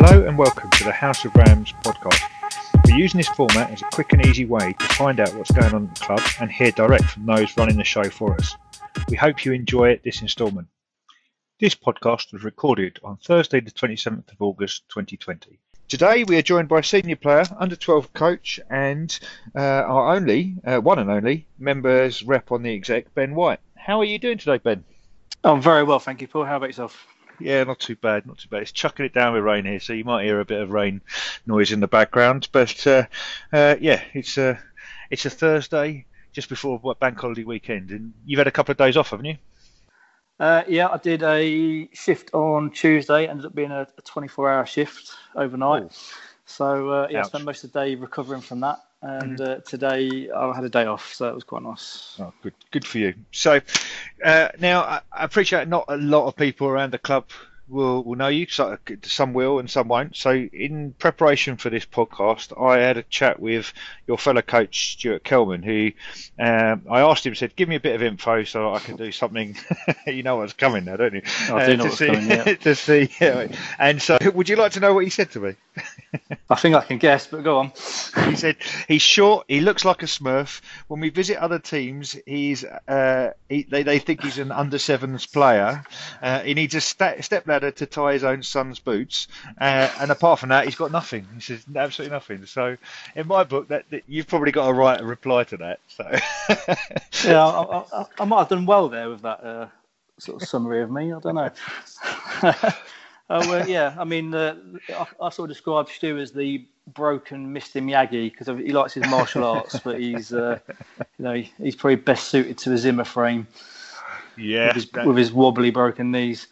Hello and welcome to the House of Rams podcast. We're using this format as a quick and easy way to find out what's going on at the club and hear direct from those running the show for us. We hope you enjoy this instalment. This podcast was recorded on Thursday, the 27th of August 2020. Today we are joined by senior player, under 12 coach, and uh, our only, uh, one and only, members rep on the exec, Ben White. How are you doing today, Ben? I'm very well, thank you, Paul. How about yourself? Yeah, not too bad, not too bad. It's chucking it down with rain here, so you might hear a bit of rain noise in the background. But uh, uh, yeah, it's a it's a Thursday just before what bank holiday weekend, and you've had a couple of days off, haven't you? Uh, yeah, I did a shift on Tuesday. Ended up being a, a 24-hour shift overnight. Oh. So uh, yeah, I spent most of the day recovering from that, and Mhm. uh, today I had a day off, so it was quite nice. Oh, good, good for you. So uh, now I, I appreciate not a lot of people around the club will will know you. Some will and some won't. So in preparation for this podcast, I had a chat with your fellow coach Stuart Kelman, who um, I asked him said, "Give me a bit of info so I can do something." you know what's coming now, don't you? I do know what's see, coming, yeah. to see. yeah. And so, would you like to know what he said to me? I think I can guess, but go on. He said he's short. He looks like a Smurf. When we visit other teams, he's uh, he, they they think he's an under sevens player. Uh, he needs a sta step ladder to tie his own son's boots, uh, and apart from that, he's got nothing. He says absolutely nothing. So, in my book, that, that you've probably got to write a reply to that. So, Yeah, I, I, I might have done well there with that uh, sort of summary of me. I don't know. oh well, yeah. I mean, uh, I, I sort of describe Stu as the broken Mr. Miyagi because he likes his martial arts, but he's, uh, you know, he, he's probably best suited to a Zimmer frame yeah, with, his, with his wobbly broken knees.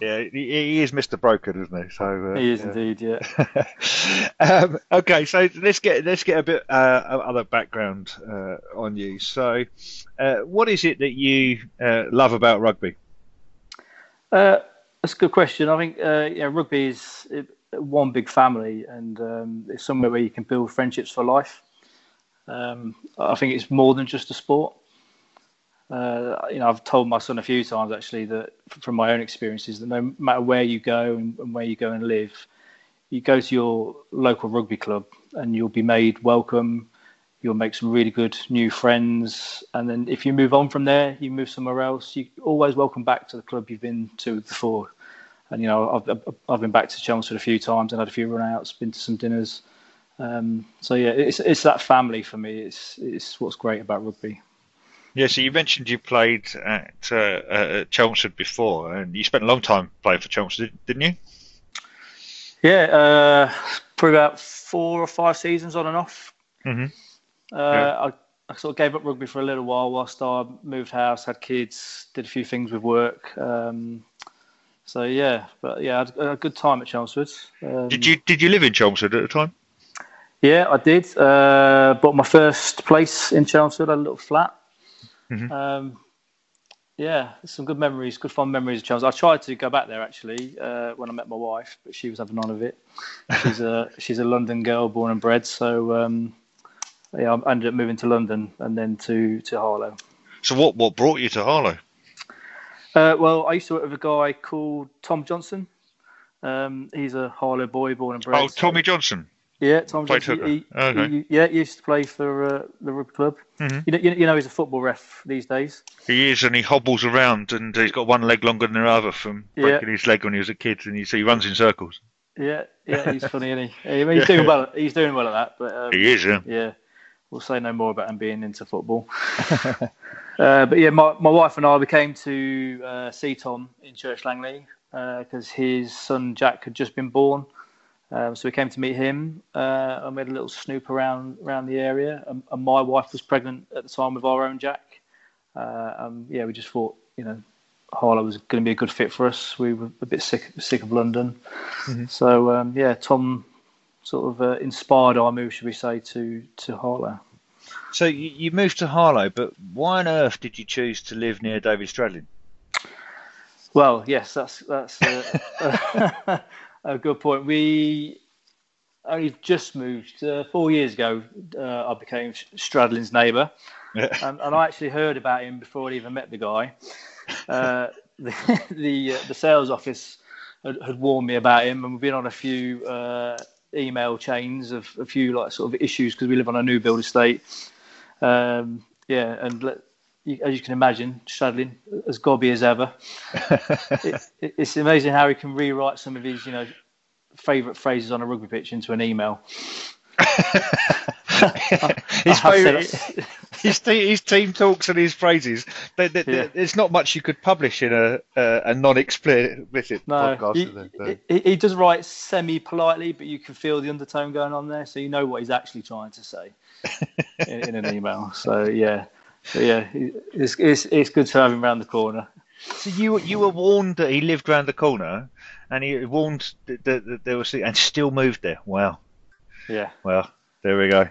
Yeah, he, is Mr. Broken, isn't he? So uh, He is yeah. indeed, yeah. um, okay, so let's get let's get a bit uh, of other background uh, on you. So, uh, what is it that you uh, love about rugby? Uh, that's a good question. I think uh, yeah, rugby is one big family, and um, it's somewhere where you can build friendships for life. Um, I think it's more than just a sport. Uh, you know, I've told my son a few times actually that from my own experiences that no matter where you go and, where you go and live, you go to your local rugby club and you'll be made welcome. You'll make some really good new friends, and then if you move on from there, you move somewhere else. You always welcome back to the club you've been to before. And you know, I've I've- I've been back to Chelmsford a few times and had a few run-outs, been to some dinners. Um, so yeah, it's it's that family for me. It's it's what's great about rugby. Yeah, so you mentioned you played at, uh, at Chelmsford before, and you spent a long time playing for Chelmsford, didn't you? Yeah, uh, probably about four or five seasons on and off. Mhm. Uh, Yeah. I, I sort of gave up rugby for a little while whilst I moved house, had kids, did a few things with work. Um, so yeah, but yeah, I had a good time at Chelmsford. Um, Did you did you live in Chelmsford at the time? Yeah, I did. Uh, bought my first place in Chelmsford, a little flat. Mhm. Um, yeah, some good memories, good fun memories of Chelmsford. I tried to go back there actually uh, when I met my wife, but she was having none of it. She's a she's a London girl, born and bred. So um, yeah, I ended up moving to London and then to to Harlow. So what what brought you to Harlow? Uh, well, I used to work with a guy called Tom Johnson. Um, he's a Harlow boy, born and bred. Oh, Tommy Johnson. Yeah, Tom Played. He, Okay. he- yeah, he used to play for uh, the rugby club. Mhm. You, know, you, you know, he's a football ref these days. He is, and he hobbles around, and he's got one leg longer than the other from Yeah. breaking his leg when he was a kid, and you see he runs in circles. Yeah, yeah, he's funny, isn't he? I mean, he's doing well. He's doing well at that. But um, He is, yeah. yeah, we'll say no more about him being into football. uh, but yeah, my, my wife and I we came to uh, see Tom in Church Langley because his son Jack had just been born. Um, so we came to meet him uh, and we had a little snoop around around the area. And, and my wife was pregnant at the time with our own Jack. Uh, um, yeah, we just thought you know Harlow was going to be a good fit for us. We were a bit sick sick of London, so um, yeah, Tom sort of uh, inspired our move, should we say, to to Harlow. So you, you moved to Harlow, but why on earth did you choose to live near David Stradlin? Well, yes, that's that's uh, a good point. We only just moved uh, four years ago. Uh, I became Stradlin's neighbour, Yeah. and, and I actually heard about him before I even met the guy. Uh, the the, uh, the sales office had, had warned me about him, and we've been on a few uh, email chains of a few like sort of issues because we live on a new build estate. Um, yeah, and as you can imagine, Stradlin as gobby as ever. it, it, it's amazing how he can rewrite some of his, you know, favourite phrases on a rugby pitch into an email. his, his, his, team talks and his phrases. They, they, yeah. There's not much you could publish in a, a, a non-explicit no, podcast. He, he, he, does write semi-politely, but you can feel the undertone going on there, so you know what he's actually trying to say in, in, an email. So yeah, yeah, it's, it's it's good to have him around the corner. So you you were warned that he lived around the corner, and he warned that, that there was and still moved there. Wow. Yeah. Well, there we go.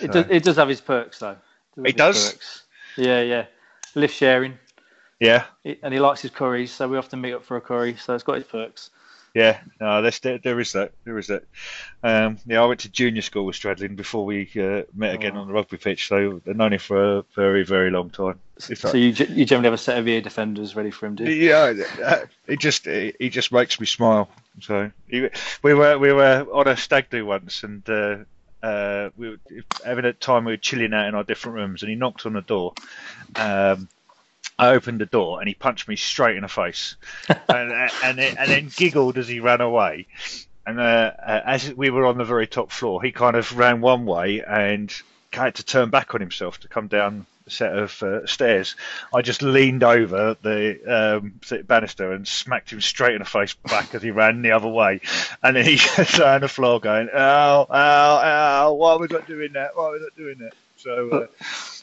It, does, it does have his perks, though. It, it does. Perks. Yeah, yeah. Lift sharing. Yeah. and he likes his curries, so we often meet up for a curry. So it's got its perks. Yeah, no, there, there is that. There is that. Um, yeah, I went to junior school with Stradlin before we uh, met again oh. on the rugby pitch, so I've known him for a very, very long time. So you, you generally have a set of ear defenders ready for him, do you? Yeah, uh, he just he just makes me smile. So he, we were we were on a stag do once, and uh, uh, we were having a time we were chilling out in our different rooms, and he knocked on the door. Um, I opened the door and he punched me straight in the face, and and, then, and then giggled as he ran away. And uh, uh, as we were on the very top floor, he kind of ran one way and had to turn back on himself to come down a set of uh, stairs. I just leaned over the um, banister and smacked him straight in the face back as he ran the other way. And then he lay on the floor going, "Ow, ow, ow! Why are we not doing that? Why are we not doing that?" So. Uh,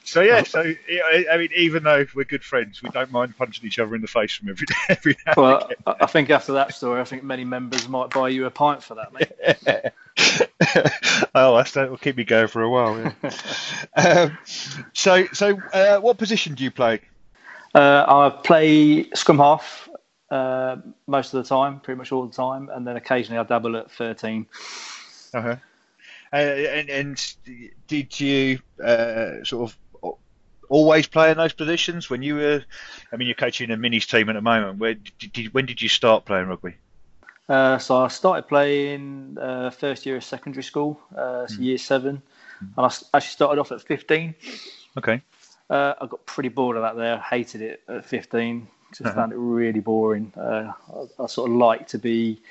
so yeah, so I mean, even though we're good friends, we don't mind punching each other in the face from every day. Every now well. I think after that story, I think many members might buy you a pint for that, mate. oh, that's that will keep me going for a while. Yeah. um, so, so uh, what position do you play? Uh, I play scrum half uh, most of the time, pretty much all the time, and then occasionally I dabble at thirteen. Uh-huh. Uh, and, and, did you uh, sort of always play in those positions when you were? I mean, you're coaching a minis team at the moment. Where did, did when did you start playing rugby? Uh, so I started playing uh, first year of secondary school, uh, so mm. year seven, mm. and I actually started off at 15. Okay. Uh, I got pretty bored of that there. Hated it at 15. Just uh-huh. found it really boring. Uh, I, I, sort of like to be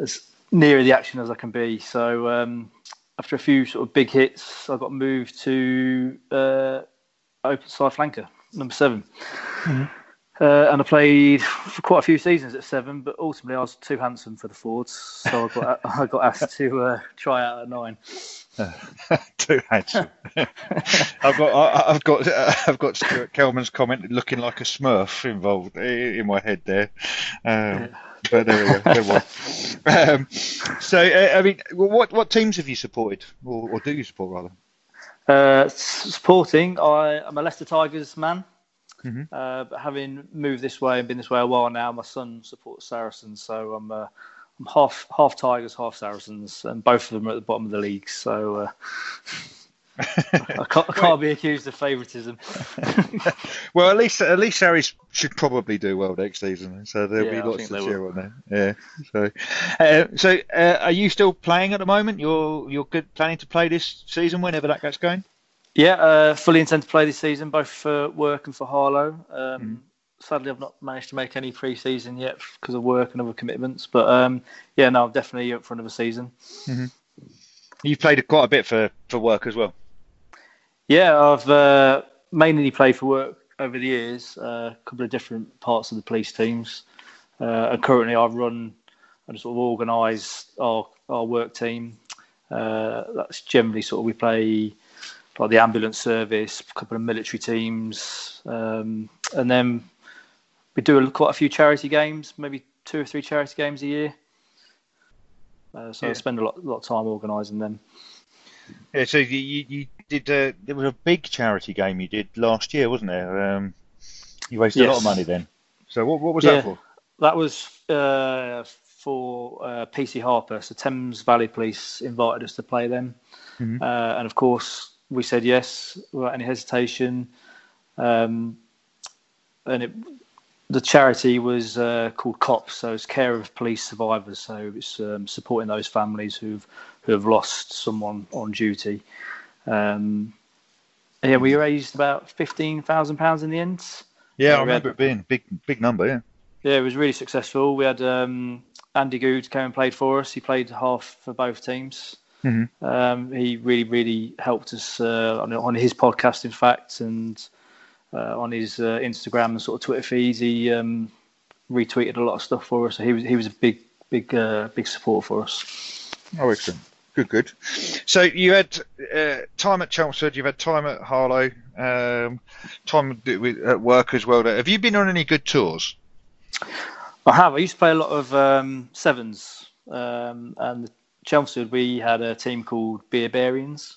as near the action as I can be. So um, after a few sort of big hits, I got moved to uh, open side flanker, number 7 mm-hmm. uh, and I played for quite a few seasons at seven, but ultimately I was too handsome for the forwards, so I got I got asked to uh, try out at nine. too handsome. I've got I, have got uh, I've got Stuart Kelman's comment looking like a Smurf involved in my head there. Um. But there we go. Good one. Um, so, uh, I mean, what what teams have you supported, or, or do you support rather? Uh, supporting, I, am a Leicester Tigers man. Mm-hmm. Uh, but having moved this way and been this way a while now, my son supports Saracens, so I'm uh, I'm half half Tigers, half Saracens, and both of them are at the bottom of the league. So uh, I can't, I can't be accused of favouritism. well, at least at least Sarries should probably do well next season, so there'll yeah, be lots to cheer on there. Yeah. So, uh, so uh, are you still playing at the moment? You're you're good, planning to play this season whenever that gets going. Yeah, uh, fully intend to play this season, both for work and for Harlow. Um, mm. Sadly, I've not managed to make any pre-season yet because of work and other commitments. But um, yeah, no, I'm definitely up for another season. Mm-hmm. You've played quite a bit for, for work as well. Yeah, I've uh, mainly played for work over the years, uh, a couple of different parts of the police teams. Uh, and currently, I run and sort of organise our, our work team. Uh, that's generally sort of we play like the ambulance service, a couple of military teams, um, and then we do a, quite a few charity games, maybe two or three charity games a year. Uh, so yeah. I spend a lot, lot of time organising them. Yeah, so you, you did. Uh, there was a big charity game you did last year, wasn't there? Um, you wasted yes. a lot of money then. So what, what was yeah, that for? That was uh, for uh, PC Harper. So Thames Valley Police invited us to play them, mm-hmm. Uh, and of course we said yes without any hesitation. Um, and it the charity was uh, called COPS, so it's Care of Police Survivors. So it's um, supporting those families who've who have lost someone on duty. Um, yeah, we raised about fifteen thousand pounds in the end. Yeah, I remember had, it being big, big number. Yeah. Yeah, it was really successful. We had um, Andy Goode came and played for us. He played half for both teams. Mm-hmm. Um, he really, really helped us uh, on, on, his podcast, in fact, and uh, on his uh, Instagram and sort of Twitter feeds. He um, retweeted a lot of stuff for us. So he was he was a big, big, uh, big support for us. Oh, excellent. Good, good. So you had uh, time at Chelmsford, you've had time at Harlow, um, time at work as well. Have you been on any good tours? I have. I used to play a lot of um, sevens, um, and Chelmsford we had a team called Beerbarians,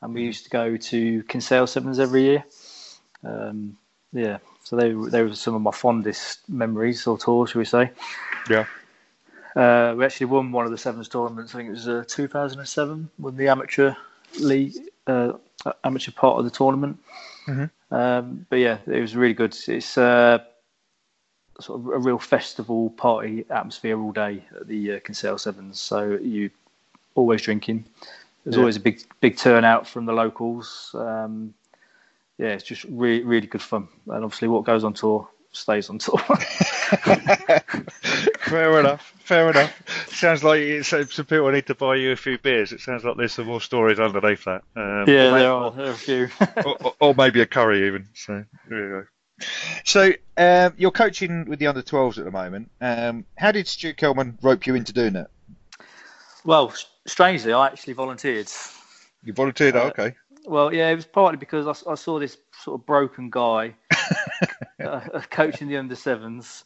and we used to go to Kinsale Sevens every year. Um, yeah, so they they were some of my fondest memories or tours, shall we say? Yeah. Uh, we actually won one of the sevens tournaments. I think it was uh, 2007. Won the amateur league, uh, amateur part of the tournament. Mm-hmm. Um, but yeah, it was really good. It's uh, sort of a real festival party atmosphere all day at the uh, Kinsale Sevens. So you always drinking. There's yeah. always a big big turnout from the locals. Um, yeah, it's just really really good fun. And obviously, what goes on tour stays on tour. fair enough. Fair enough. Sounds like some people need to buy you a few beers. It sounds like there's some more stories underneath that. Um, yeah, there are, there are, a few. or, or, maybe a curry even. So there you go. So um, you're coaching with the under 12s at the moment. Um, how did Stu Kelman rope you into doing it? Well, strangely, I actually volunteered. You volunteered? Uh, okay. Well, yeah, it was partly because I, I saw this sort of broken guy uh, coaching the under sevens,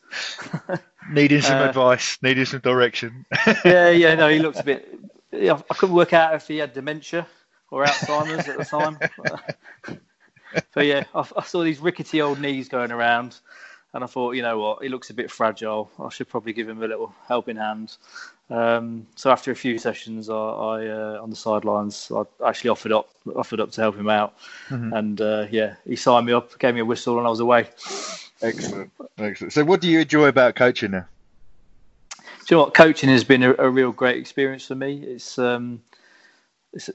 needing some uh, advice, needing some direction. yeah, yeah, no, he looked a bit. I couldn't work out if he had dementia or Alzheimer's at the time. but yeah, I, I, saw these rickety old knees going around, and I thought, you know what, he looks a bit fragile. I should probably give him a little helping hand. Um, so after a few sessions, I, I uh, on the sidelines, I actually offered up offered up to help him out, mm-hmm. and uh, yeah, he signed me up, gave me a whistle, and I was away. Excellent, excellent. So, what do you enjoy about coaching now? Do you know what? Coaching has been a, a real great experience for me. It's, um, it's,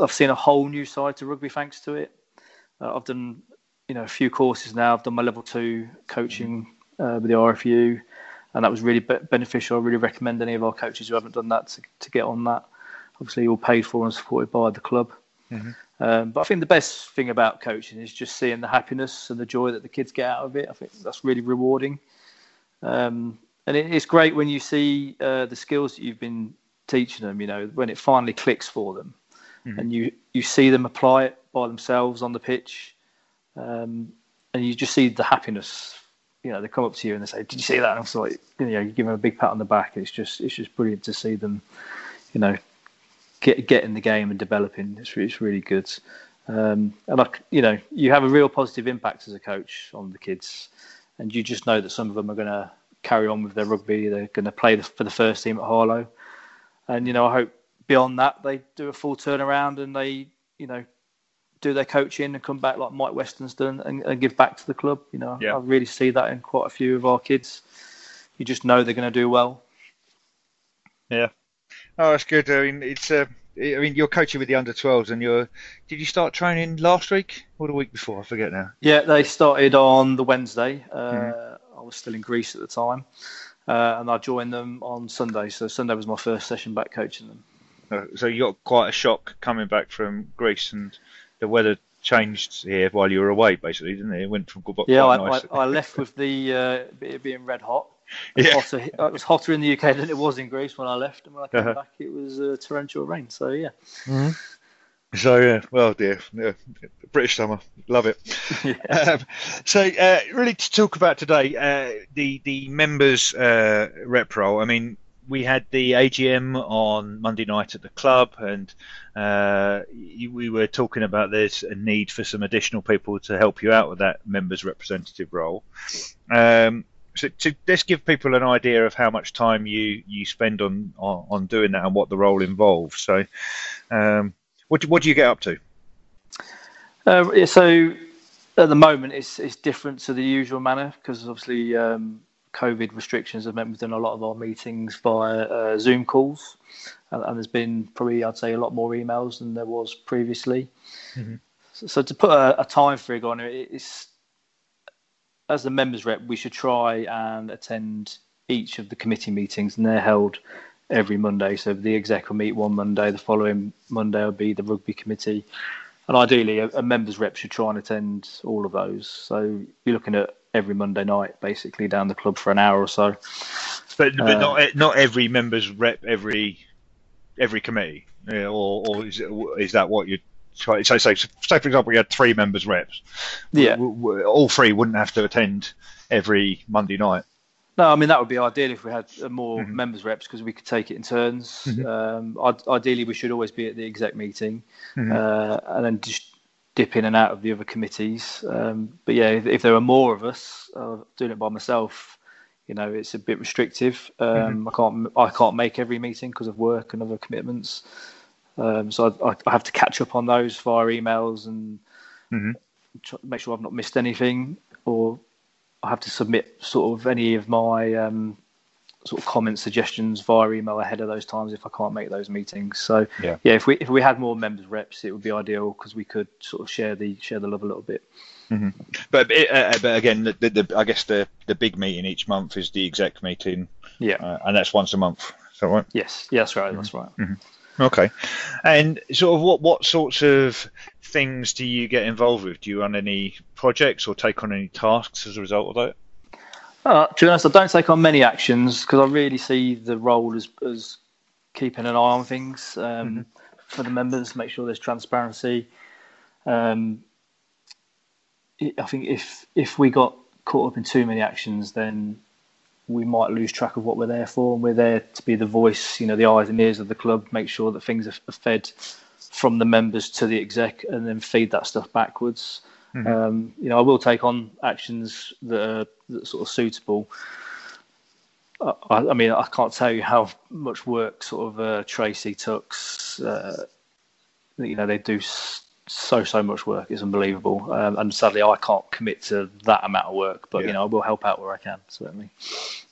I've seen a whole new side to rugby thanks to it. Uh, I've done you know a few courses now. I've done my level two coaching uh, with the RFU and that was really be- beneficial. I really recommend any of our coaches who haven't done that to, to get on that. Obviously, all paid for and supported by the club. Mm-hmm. Um, but I think the best thing about coaching is just seeing the happiness and the joy that the kids get out of it. I think that's really rewarding. Um, and it, it's great when you see uh, the skills that you've been teaching them, you know, when it finally clicks for them mm-hmm. and you, you see them apply it by themselves on the pitch. Um, and you just see the happiness you know, they come up to you and they say, "Did you see that?" And I'm like, you know, you give them a big pat on the back. It's just, it's just brilliant to see them, you know, get get in the game and developing. It's it's really good. Um, and like, you know, you have a real positive impact as a coach on the kids, and you just know that some of them are going to carry on with their rugby. They're going to play for the first team at Harlow, and you know, I hope beyond that they do a full turnaround and they, you know, do their coaching and come back like Mike Weston's done and, and give back to the club. You know, yeah. I really see that in quite a few of our kids. You just know they're going to do well. Yeah. Oh, that's good. I mean, it's. Uh, I mean, you're coaching with the under 12s, and you're. Did you start training last week or the week before? I forget now. Yeah, they started on the Wednesday. Uh, mm-hmm. I was still in Greece at the time, uh, and I joined them on Sunday. So Sunday was my first session back coaching them. Uh, so you got quite a shock coming back from Greece and the weather changed here while you were away, basically, didn't it? It went from good. Yeah, I, nice. I, I, left with the uh, it being red hot. It, yeah. hotter, it was hotter in the UK than it was in Greece when I left, and when I came uh-huh. back, it was uh, torrential rain. So yeah. Mm-hmm. So yeah, well, dear, yeah, British summer, love it. Yeah. Um, so uh, really, to talk about today, uh, the the members uh, rep role. I mean, we had the AGM on Monday night at the club, and uh, we were talking about there's a need for some additional people to help you out with that members representative role. Um, so to just give people an idea of how much time you, you spend on, on, on doing that and what the role involves. So, um, what do, what do you get up to? Uh, so at the moment, it's it's different to the usual manner because obviously um, COVID restrictions have meant we've done a lot of our meetings via uh, Zoom calls, and, and, there's been probably I'd say a lot more emails than there was previously. Mm-hmm. So, so, to put a, a, time figure on it, it's as the members rep, we should try and attend each of the committee meetings, and they're held every Monday. So the exec will meet one Monday, the following Monday will be the rugby committee, and ideally a, a members rep should try and attend all of those. So you're looking at every Monday night, basically down the club for an hour or so. But, but uh, not not every members rep every every committee, yeah, or or is, it, is that what you? Try? So, so, say for example, we had three members reps. Yeah, we, we, all three wouldn't have to attend every Monday night. No, I mean that would be ideal if we had more mm-hmm. members reps because we could take it in turns. Mm-hmm. Um, ideally, we should always be at the exec meeting, mm-hmm. uh, and then just dip in and out of the other committees. Um, but yeah, if, if, there are more of us uh, doing it by myself, you know, it's a bit restrictive. Um, mm-hmm. I can't I can't make every meeting because of work and other commitments. Um, so I, I, have to catch up on those via emails and mm-hmm. make sure I've not missed anything or I have to submit sort of any of my um, sort of comments, suggestions via email ahead of those times if I can't make those meetings. So yeah, yeah if we if we had more members reps, it would be ideal because we could sort of share the share the love a little bit. Mm-hmm. But uh, but again, the, the, the, I guess the the big meeting each month is the exec meeting. Yeah, uh, and that's once a month. Is that right? Yes, yeah, that's right. Mm-hmm. That's right. Mm-hmm. Okay, and sort of what what sorts of things do you get involved with? Do you run any projects or take on any tasks as a result of that? Uh, to be honest, I don't take on many actions because I really see the role as, as keeping an eye on things um, mm-hmm. for the members, make sure there's transparency. Um, I think if if we got caught up in too many actions, then we might lose track of what we're there for. And we're there to be the voice, you know, the eyes and ears of the club, make sure that things are fed from the members to the exec, and then feed that stuff backwards. Mm-hmm. Um, you know, I will take on actions that are, that are sort of suitable. I, I, mean, I can't tell you how much work sort of uh, Tracy Tux. Uh, you know, they do so so much work. It's unbelievable, um, and sadly, I can't commit to that amount of work. But yeah. you know, I will help out where I can, certainly.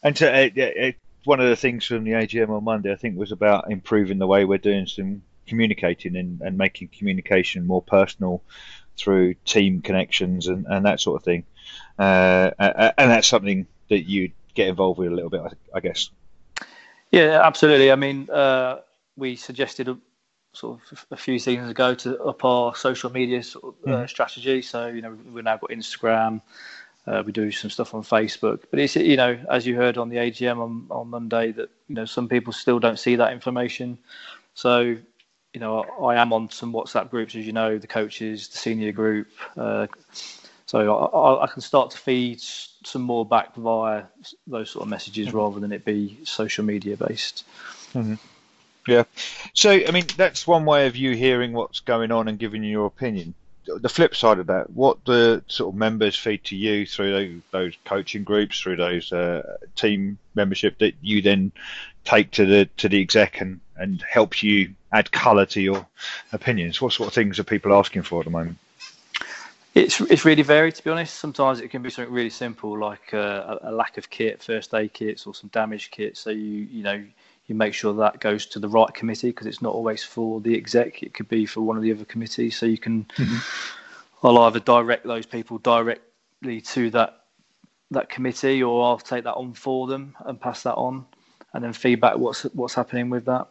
And to, uh, uh, one of the things from the AGM on Monday, I think, was about improving the way we're doing some communicating and, and making communication more personal through team connections and, and that sort of thing. Uh, and that's something that you get involved with a little bit, I, guess. Yeah, absolutely. I mean, uh, we suggested a, sort of a few seasons ago to up our social media sort of, uh, mm. strategy. So you know, we've now got Instagram. Uh, we do some stuff on Facebook, but it's you know, as you heard on the AGM on, on Monday, that you know some people still don't see that information. So you know, I am on some WhatsApp groups, as you know, the coaches, the senior group. Uh, so I, I, can start to feed some more back via those sort of messages mm-hmm. rather than it be social media based. Mm-hmm. Yeah. So, I mean, that's one way of you hearing what's going on and giving your opinion. The flip side of that, what the sort of members feed to you through those, those coaching groups, through those uh, team membership that you then take to the to the exec and, and help you add colour to your opinions? What sort of things are people asking for at the moment? It's it's really varied to be honest. Sometimes it can be something really simple like uh, a, lack of kit, first aid kits, or some damage kits. So you you know you make sure that goes to the right committee because it's not always for the exec. It could be for one of the other committees. So you can mm-hmm. I'll either direct those people directly to that that committee, or I'll take that on for them and pass that on, and then feedback what's what's happening with that.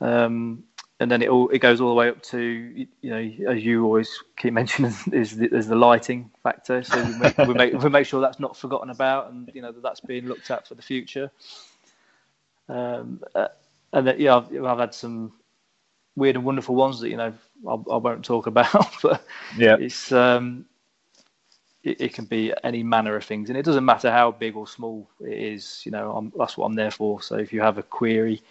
Um, and then it all it goes all the way up to you know as you always keep mentioning is the, is the lighting factor. So we make, we make, we make sure that's not forgotten about, and you know that that's being looked at for the future. Um, uh, and that, yeah, I've, I've, had some weird and wonderful ones that you know I, I won't talk about, but yeah, it's um, it, it, can be any manner of things, and it doesn't matter how big or small it is. You know, I'm, that's what I'm there for. So if you have a query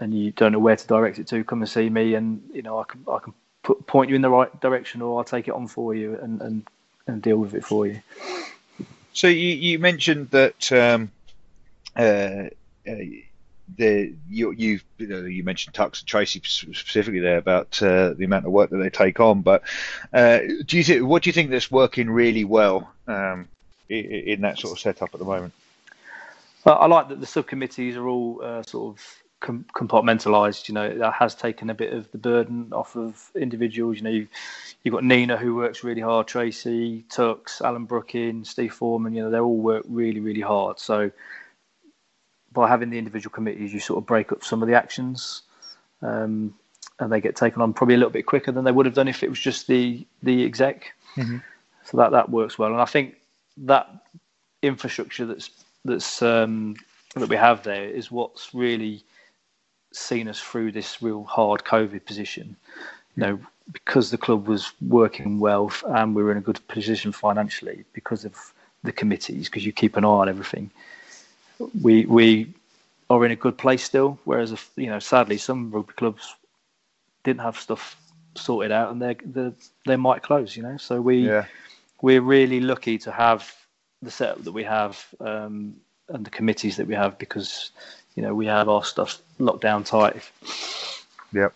and you don't know where to direct it to, come and see me, and you know I can I can put, point you in the right direction, or I'll take it on for you and and, and deal with it for you. So you you mentioned that um, uh, uh, the you you you, know, you mentioned Tux and Tracy specifically there about uh, the amount of work that they take on, but uh, do you think what do you think that's working really well um, in, in, that sort of setup at the moment? I like that the subcommittees are all uh, sort of com- compartmentalised. You know, that has taken a bit of the burden off of individuals. You know, you've, you've got Nina who works really hard, Tracy, Tux, Alan Brookin, Steve Foreman. You know, they all work really, really hard. So by having the individual committees, you sort of break up some of the actions, um, and they get taken on probably a little bit quicker than they would have done if it was just the the exec. Mm-hmm. So that that works well, and I think that infrastructure that's that's um, that we have there is what's really seen us through this real hard COVID position. You know, because the club was working well and we were in a good position financially because of the committees, because you keep an eye on everything. We we are in a good place still. Whereas, you know, sadly, some rugby clubs didn't have stuff sorted out, and they they they might close. You know, so we yeah. we're really lucky to have the setup that we have um, and the committees that we have because you know we have our stuff locked down tight. Yep.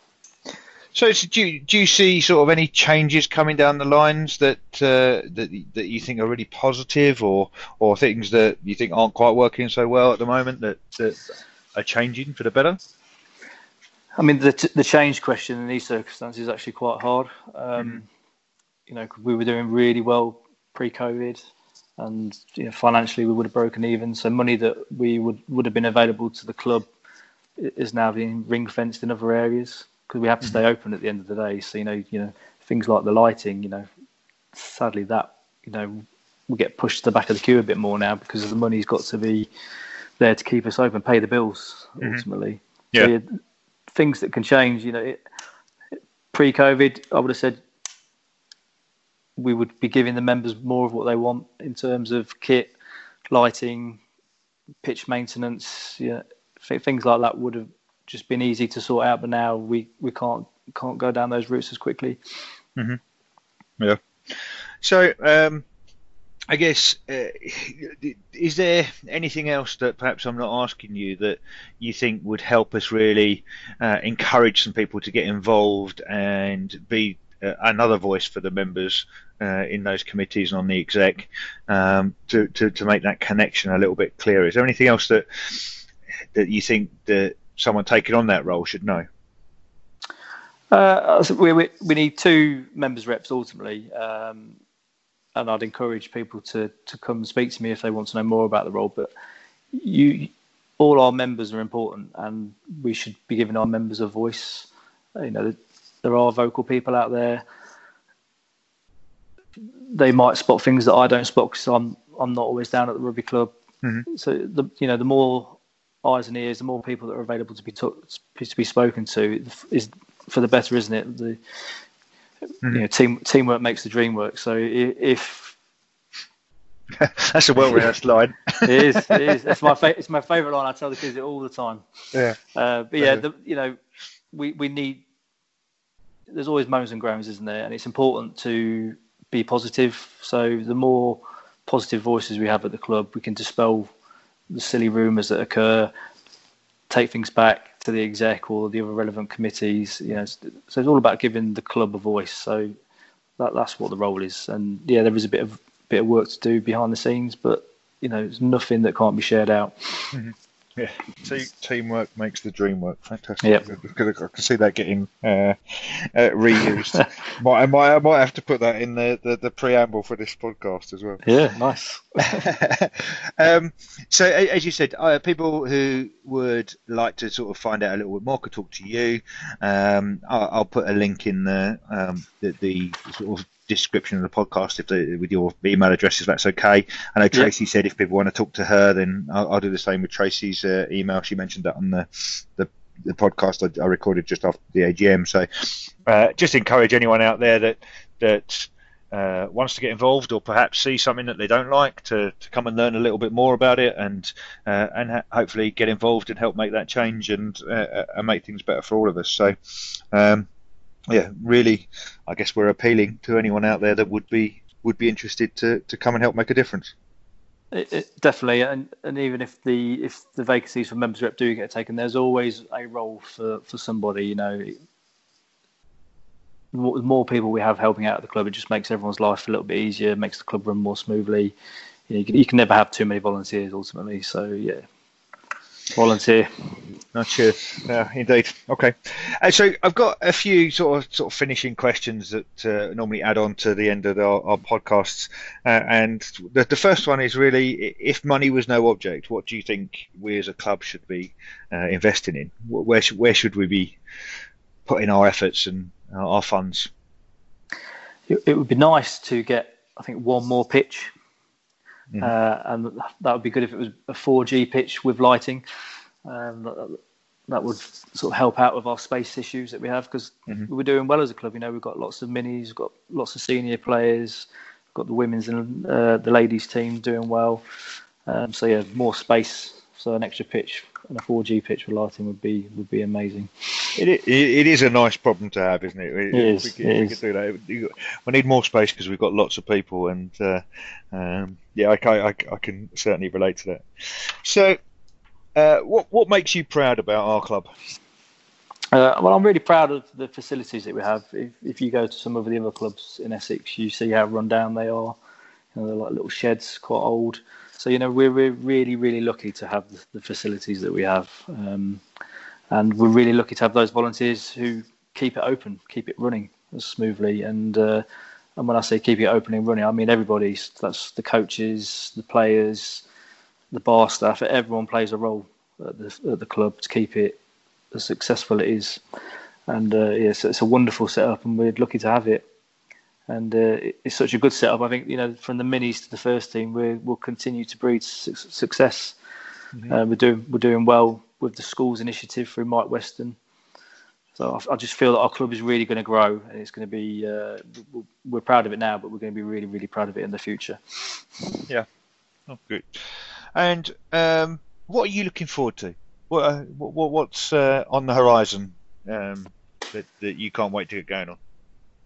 So, do you, do you see sort of any changes coming down the lines that uh, that that you think are really positive, or or things that you think aren't quite working so well at the moment that, that are changing for the better? I mean, the the change question in these circumstances is actually quite hard. Um, mm-hmm. You know, we were doing really well pre-COVID and you know, financially we would have broken even. So money that we would would have been available to the club is now being ring fenced in other areas because we have to stay mm-hmm. open at the end of the day. So you know, you know things like the lighting. You know, sadly that you know we get pushed to the back of the queue a bit more now because the money's got to be there to keep us open, pay the bills mm-hmm. ultimately. Yeah. So, yeah. Things that can change. You know, it, pre-COVID, I would have said we would be giving the members more of what they want in terms of kit, lighting, pitch maintenance, things like that would have just been easy to sort out. But now we, we can't can't go down those routes as quickly. Mm-hmm. Yeah. So um, I guess uh, is there anything else that perhaps I'm not asking you that you think would help us really uh, encourage some people to get involved and be another voice for the members uh, in those committees and on the exec um, to, to, to make that connection a little bit clearer. Is there anything else that that you think that someone taking on that role should know? Uh, we, we, we need two members reps ultimately, um, and I'd encourage people to to come speak to me if they want to know more about the role. But you, all our members are important, and we should be giving our members a voice. You know, there are vocal people out there they might spot things that I don't spot because I'm I'm not always down at the rugby club. Mm-hmm. So the you know the more eyes and ears, the more people that are available to be to be spoken to is for the better, isn't it? The mm-hmm. you know team teamwork makes the dream work. So if that's a well rehearsed line. it is. It is. It's my fa- it's my favourite line. I tell the kids it all the time. Yeah. Uh, but yeah, the, you know, we we need. There's always moans and groans, isn't there? And it's important to be positive. So the more positive voices we have at the club, we can dispel the silly rumours that occur, take things back to the exec or the other relevant committees. You know, so it's all about giving the club a voice. So that that's what the role is. And yeah, there is a bit of bit of work to do behind the scenes, but you know, it's nothing that can't be shared out. Mm-hmm. Yeah, teamwork makes the dream work. Fantastic. Yep. I can see that getting uh, uh, reused. might, I might, I might have to put that in the, the, the preamble for this podcast as well. Yeah, nice. um, so, as you said, uh, people who would like to sort of find out a little bit more could talk to you. Um, I'll, I'll, put a link in the, um, the, the sort of description of the podcast if they, with your email address if that's okay. I know Tracy said if people want to talk to her, then I'll, I'll do the same with Tracy's uh, email. She mentioned that on the the, the podcast I, I, recorded just after the AGM. So uh, just encourage anyone out there that that uh, wants to get involved or perhaps see something that they don't like to, to come and learn a little bit more about it and uh, and ha- hopefully get involved and help make that change and uh, and make things better for all of us. So. Um, yeah, really, I guess we're appealing to anyone out there that would be would be interested to, to come and help make a difference. It, it, definitely, and and even if the if the vacancies for members rep do get taken, there's always a role for for somebody. You know, the more people we have helping out at the club, it just makes everyone's life a little bit easier, makes the club run more smoothly. You, know, you, can, you can never have too many volunteers ultimately. So yeah, volunteer. Not sure. Yeah, indeed. Okay. Uh, so I've got a few sort of sort of finishing questions that uh, normally add on to the end of our, our podcasts, uh, and the, the first one is really: if money was no object, what do you think we as a club should be uh, investing in? Where should where should we be putting our efforts and our funds? It, it would be nice to get, I think, one more pitch. Uh, and that would be good if it was a 4G pitch with lighting. Um, that, that, would sort of help out with our space issues that we have because mm-hmm. we're doing well as a club. You know, we've got lots of minis, we've got lots of senior players, we've got the women's and uh, the ladies team doing well. Um, so yeah, more space, so an extra pitch and a 4G pitch with lighting would be would be amazing. It, it, it is a nice problem to have, isn't it? It, it is. We, it we is. do that. We need more space because we've got lots of people, and uh, um, yeah, I, I, I, can certainly relate to that. So, uh, what what makes you proud about our club? Uh, well, I'm really proud of the facilities that we have. If, if you go to some of the other clubs in Essex, you see how run down they are. You know, they're like little sheds, quite old. So you know we're, we're really really lucky to have the, the facilities that we have, um, and we're really lucky to have those volunteers who keep it open, keep it running smoothly. And uh, and when I say keep it open and running, I mean everybody. That's the coaches, the players, the bar staff. Everyone plays a role at the, at the club to keep it as successful it is. And uh, yeah, so it's a wonderful setup, and we're lucky to have it and uh, it's such a good setup. I think you know from the minis to the first team, we will continue to breed su- success. Mm-hmm. Uh, we're doing we're doing well with the schools initiative through Mike Weston. So I, I just feel that our club is really going to grow, and it's going to be. Uh, we're proud of it now, but we're going to be really really proud of it in the future. Yeah, oh, good. And um, what are you looking forward to? What, uh, what what's uh, on the horizon um, that, that you can't wait to get going on?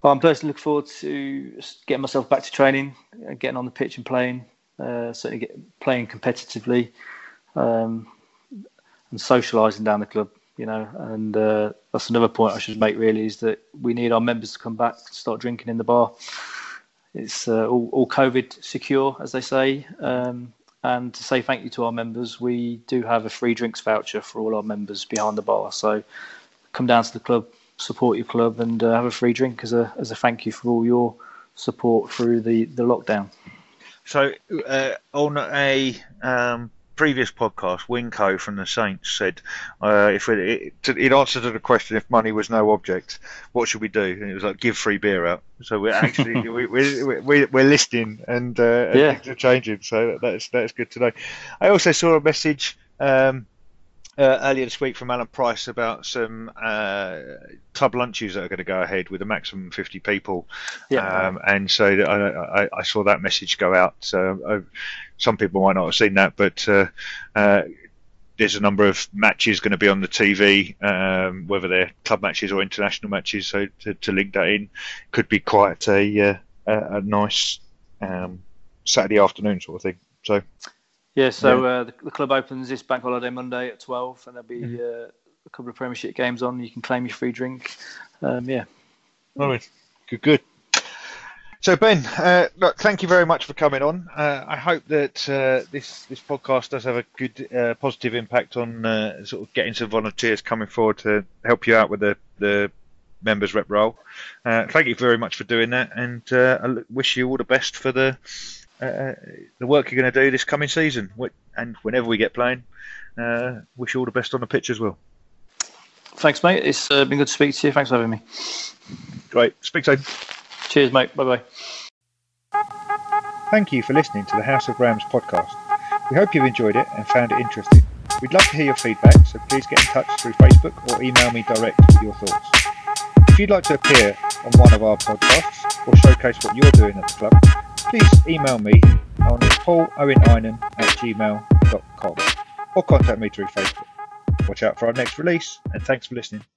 Well, I'm personally looking forward to getting myself back to training, uh, getting on the pitch and playing. Uh, certainly, get, playing competitively, um, and socialising down the club. You know, and uh, that's another point I should make. Really, is that we need our members to come back, and start drinking in the bar. It's uh, all, all, COVID secure, as they say. Um, and to say thank you to our members, we do have a free drinks voucher for all our members behind the bar. So come down to the club, support your club and uh, have a free drink as a as a thank you for all your support through the the lockdown. So uh, on a um, previous podcast, Winco from the Saints said uh, if it, it, it, answered to the question if money was no object, what should we do? And it was like give free beer out. So we're actually we, we, we, we're listening and, uh, yeah. things are changing. So that's that's good to know. I also saw a message. Um, uh, earlier this week from Alan Price about some uh, club lunches that are going to go ahead with a maximum of 50 people. Yeah. Um, and so I, I, I, saw that message go out. So uh, some people might not have seen that, but uh, uh, there's a number of matches going to be on the TV, um, whether they're club matches or international matches. So to, to link that in could be quite a, uh, a, a nice um, Saturday afternoon sort of thing. So yeah, so yeah. Uh, the, the, club opens this bank holiday Monday at 12, and there'll be mm-hmm. uh, a couple of Premiership games on. You can claim your free drink. Um, yeah. All right. Good, good. So Ben, uh, look, thank you very much for coming on. Uh, I hope that uh, this this podcast does have a good uh, positive impact on uh, sort of getting some volunteers coming forward to help you out with the the members rep role. Uh, thank you very much for doing that, and I wish you all the best for the uh, the work you're going to do this coming season, and whenever we get playing. Uh, wish you all the best on the pitch as well. Thanks, mate. It's uh, been good to speak to you. Thanks for having me. Great. Speak soon. Cheers, mate. Bye bye. Thank you for listening to the House of Rams podcast. We hope you've enjoyed it and found it interesting. We'd love to hear your feedback, so please get in touch through Facebook or email me direct with your thoughts. If you'd like to appear on one of our podcasts or showcase what you're doing at the club, please email me on pauloweninen at gmail.com or contact me through Facebook. Watch out for our next release and thanks for listening.